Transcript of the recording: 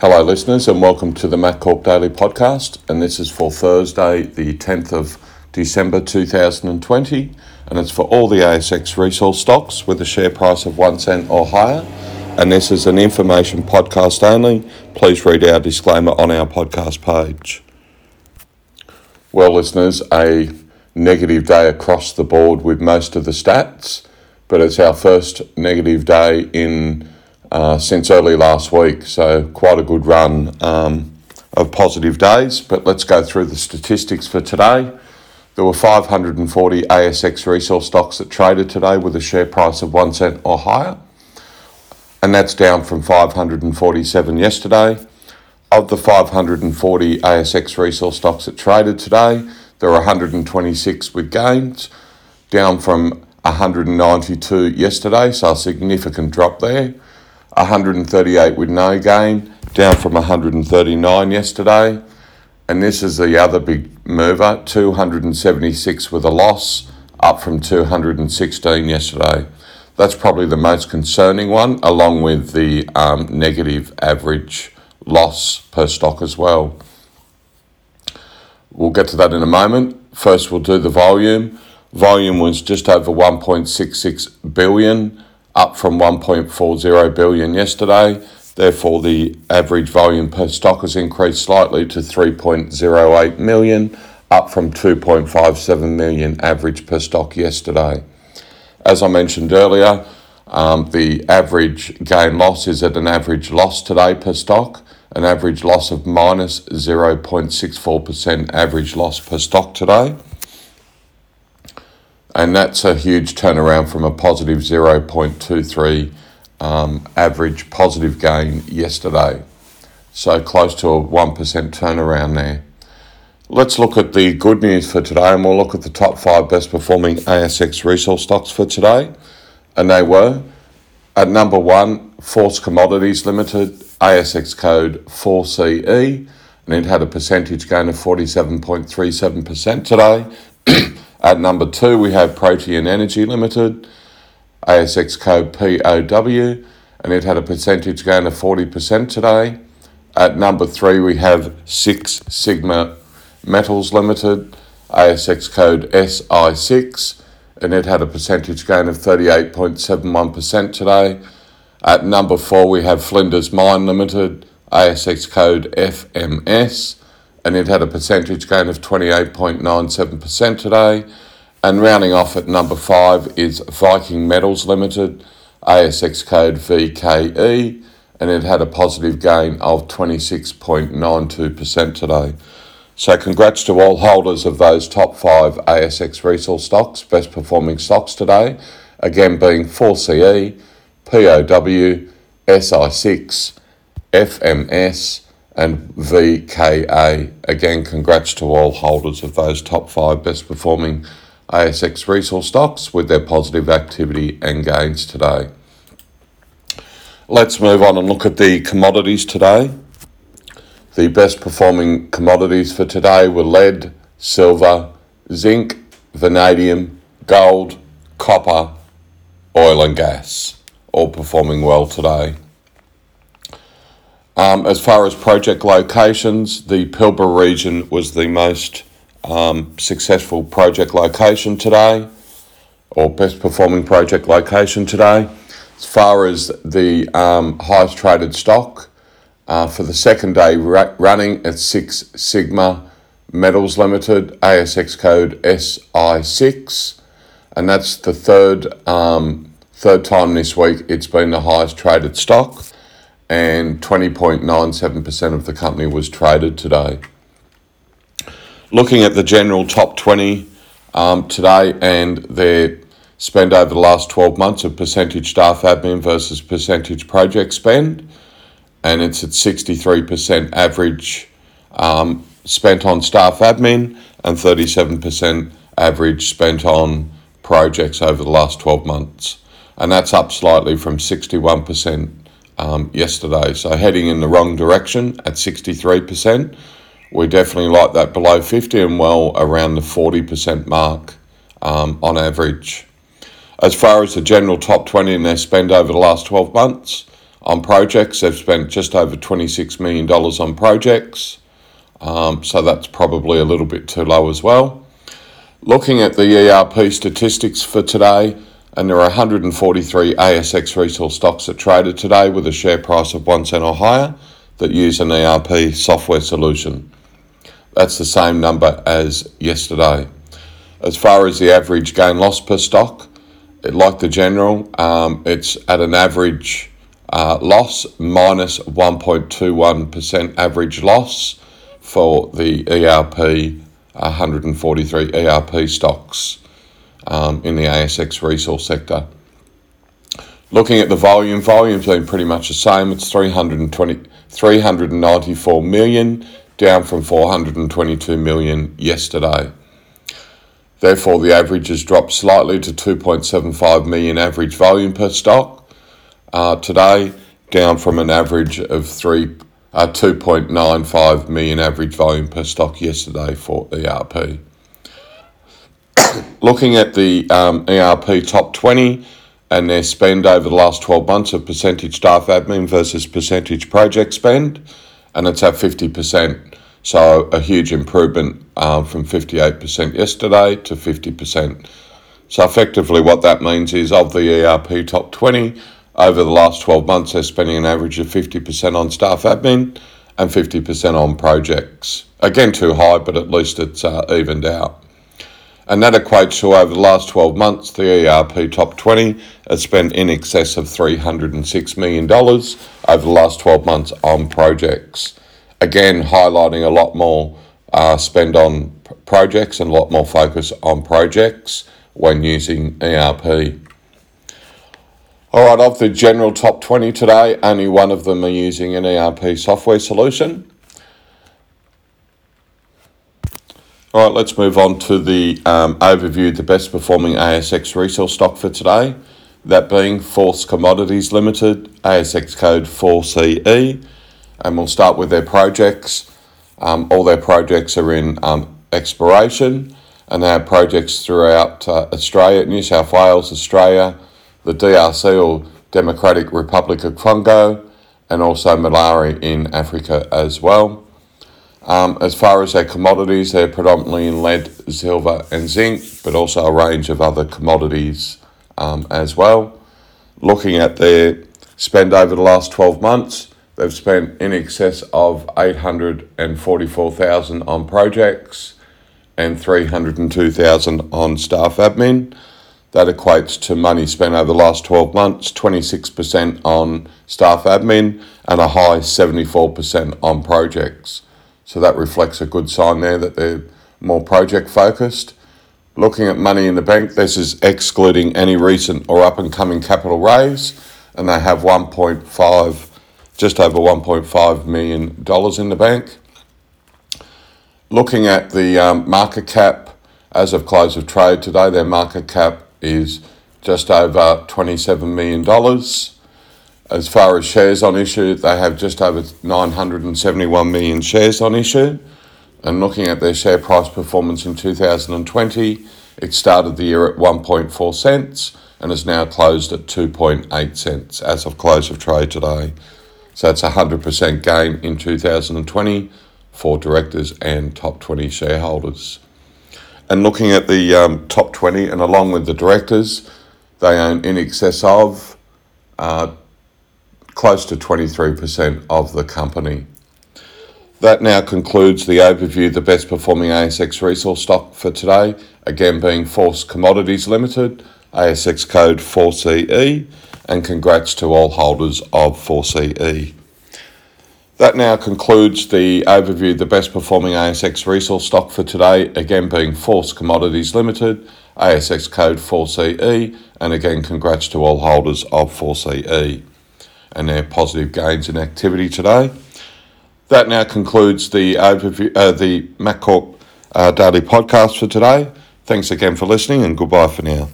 Hello, listeners, and welcome to the MacCorp Daily Podcast. And this is for Thursday, the 10th of December 2020. And it's for all the ASX resource stocks with a share price of one cent or higher. And this is an information podcast only. Please read our disclaimer on our podcast page. Well, listeners, a negative day across the board with most of the stats, but it's our first negative day in uh, since early last week. So quite a good run um, of positive days. But let's go through the statistics for today. There were 540 ASX resource stocks that traded today with a share price of one cent or higher, and that's down from 547 yesterday. Of the 540 ASX resource stocks that traded today, there were 126 with gains, down from 192 yesterday, so a significant drop there. 138 with no gain, down from 139 yesterday. And this is the other big mover 276 with a loss, up from 216 yesterday. That's probably the most concerning one, along with the um, negative average loss per stock as well. We'll get to that in a moment. First, we'll do the volume. Volume was just over 1.66 billion up from 1.40 billion yesterday. Therefore, the average volume per stock has increased slightly to 3.08 million, up from 2.57 million average per stock yesterday. As I mentioned earlier, um, the average gain loss is at an average loss today per stock, an average loss of minus 0.64% average loss per stock today and that's a huge turnaround from a positive 0.23 um, average positive gain yesterday. So close to a 1% turnaround there. Let's look at the good news for today and we'll look at the top five best performing ASX resource stocks for today. And they were at number one, Force Commodities Limited, ASX code 4CE, and it had a percentage gain of 47.37% today. At number two, we have Protean Energy Limited, ASX code POW, and it had a percentage gain of 40% today. At number three, we have Six Sigma Metals Limited, ASX code SI6, and it had a percentage gain of 38.71% today. At number four, we have Flinders Mine Limited, ASX code FMS, and it had a percentage gain of 28.97% today. And rounding off at number five is Viking Metals Limited, ASX code VKE, and it had a positive gain of 26.92% today. So, congrats to all holders of those top five ASX resource stocks, best performing stocks today, again being 4CE, POW, SI6, FMS, and VKA. Again, congrats to all holders of those top five best performing ASX resource stocks with their positive activity and gains today. Let's move on and look at the commodities today. The best performing commodities for today were lead, silver, zinc, vanadium, gold, copper, oil, and gas, all performing well today. Um, as far as project locations, the Pilbara region was the most um, successful project location today, or best performing project location today. As far as the um, highest traded stock, uh, for the second day ra- running at Six Sigma Metals Limited, ASX code SI6, and that's the third um, third time this week it's been the highest traded stock and 20.97% of the company was traded today. Looking at the general top 20 um, today and their spend over the last 12 months of percentage staff admin versus percentage project spend, and it's at 63% average um, spent on staff admin and 37% average spent on projects over the last 12 months. And that's up slightly from 61% um, yesterday. So heading in the wrong direction at 63%. We definitely like that below 50 and well around the 40% mark um, on average. As far as the general top 20 in their spend over the last 12 months, on projects. They've spent just over $26 million on projects, um, so that's probably a little bit too low as well. Looking at the ERP statistics for today, and there are 143 ASX resource stocks that traded today with a share price of one cent or higher that use an ERP software solution. That's the same number as yesterday. As far as the average gain loss per stock, like the general, um, it's at an average uh, loss minus 1.21% average loss for the ERP 143 ERP stocks um, in the ASX resource sector. Looking at the volume, volume's been pretty much the same. It's 320, 394 million, down from 422 million yesterday. Therefore, the average has dropped slightly to 2.75 million average volume per stock uh, today, down from an average of three, uh, 2.95 million average volume per stock yesterday for ERP. Looking at the um, ERP top 20 and their spend over the last 12 months of percentage staff admin versus percentage project spend, and it's at 50%. So a huge improvement um, from 58% yesterday to 50%. So effectively, what that means is of the ERP top 20, over the last 12 months, they're spending an average of 50% on staff admin and 50% on projects. Again, too high, but at least it's uh, evened out and that equates to over the last 12 months, the ERP top 20 has spent in excess of $306 million over the last 12 months on projects. Again, highlighting a lot more uh, spend on projects and a lot more focus on projects when using ERP. All right, of the general top 20 today, only one of them are using an ERP software solution. All right, let's move on to the um, overview, the best performing ASX resource stock for today. That being Force Commodities Limited, ASX code 4CE. And we'll start with their projects. Um, all their projects are in um, exploration and they have projects throughout uh, Australia, New South Wales, Australia, the DRC or Democratic Republic of Congo, and also Malawi in Africa as well. Um, as far as their commodities, they're predominantly in lead, silver, and zinc, but also a range of other commodities um, as well. Looking at their spend over the last 12 months, they've spent in excess of 844,000 on projects and 302,000 on staff admin. That equates to money spent over the last 12 months, 26% on staff admin and a high 74% on projects. So that reflects a good sign there that they're more project focused. Looking at money in the bank, this is excluding any recent or up and coming capital raise, and they have 1.5, just over 1.5 million dollars in the bank. Looking at the um, market cap as of close of trade today, their market cap is just over 27 million dollars. As far as shares on issue, they have just over 971 million shares on issue. And looking at their share price performance in 2020, it started the year at 1.4 cents and is now closed at 2.8 cents as of close of trade today. So it's a 100% gain in 2020 for directors and top 20 shareholders. And looking at the um, top 20 and along with the directors, they own in excess of uh, close to 23% of the company. That now concludes the overview the best performing ASX resource stock for today, again being Force Commodities Limited, ASX code 4CE, and congrats to all holders of 4CE. That now concludes the overview the best performing ASX resource stock for today, again being Force Commodities Limited, ASX code 4CE, and again congrats to all holders of 4CE and their positive gains in activity today. That now concludes the overview, uh, the MacCorp uh, Daily Podcast for today. Thanks again for listening, and goodbye for now.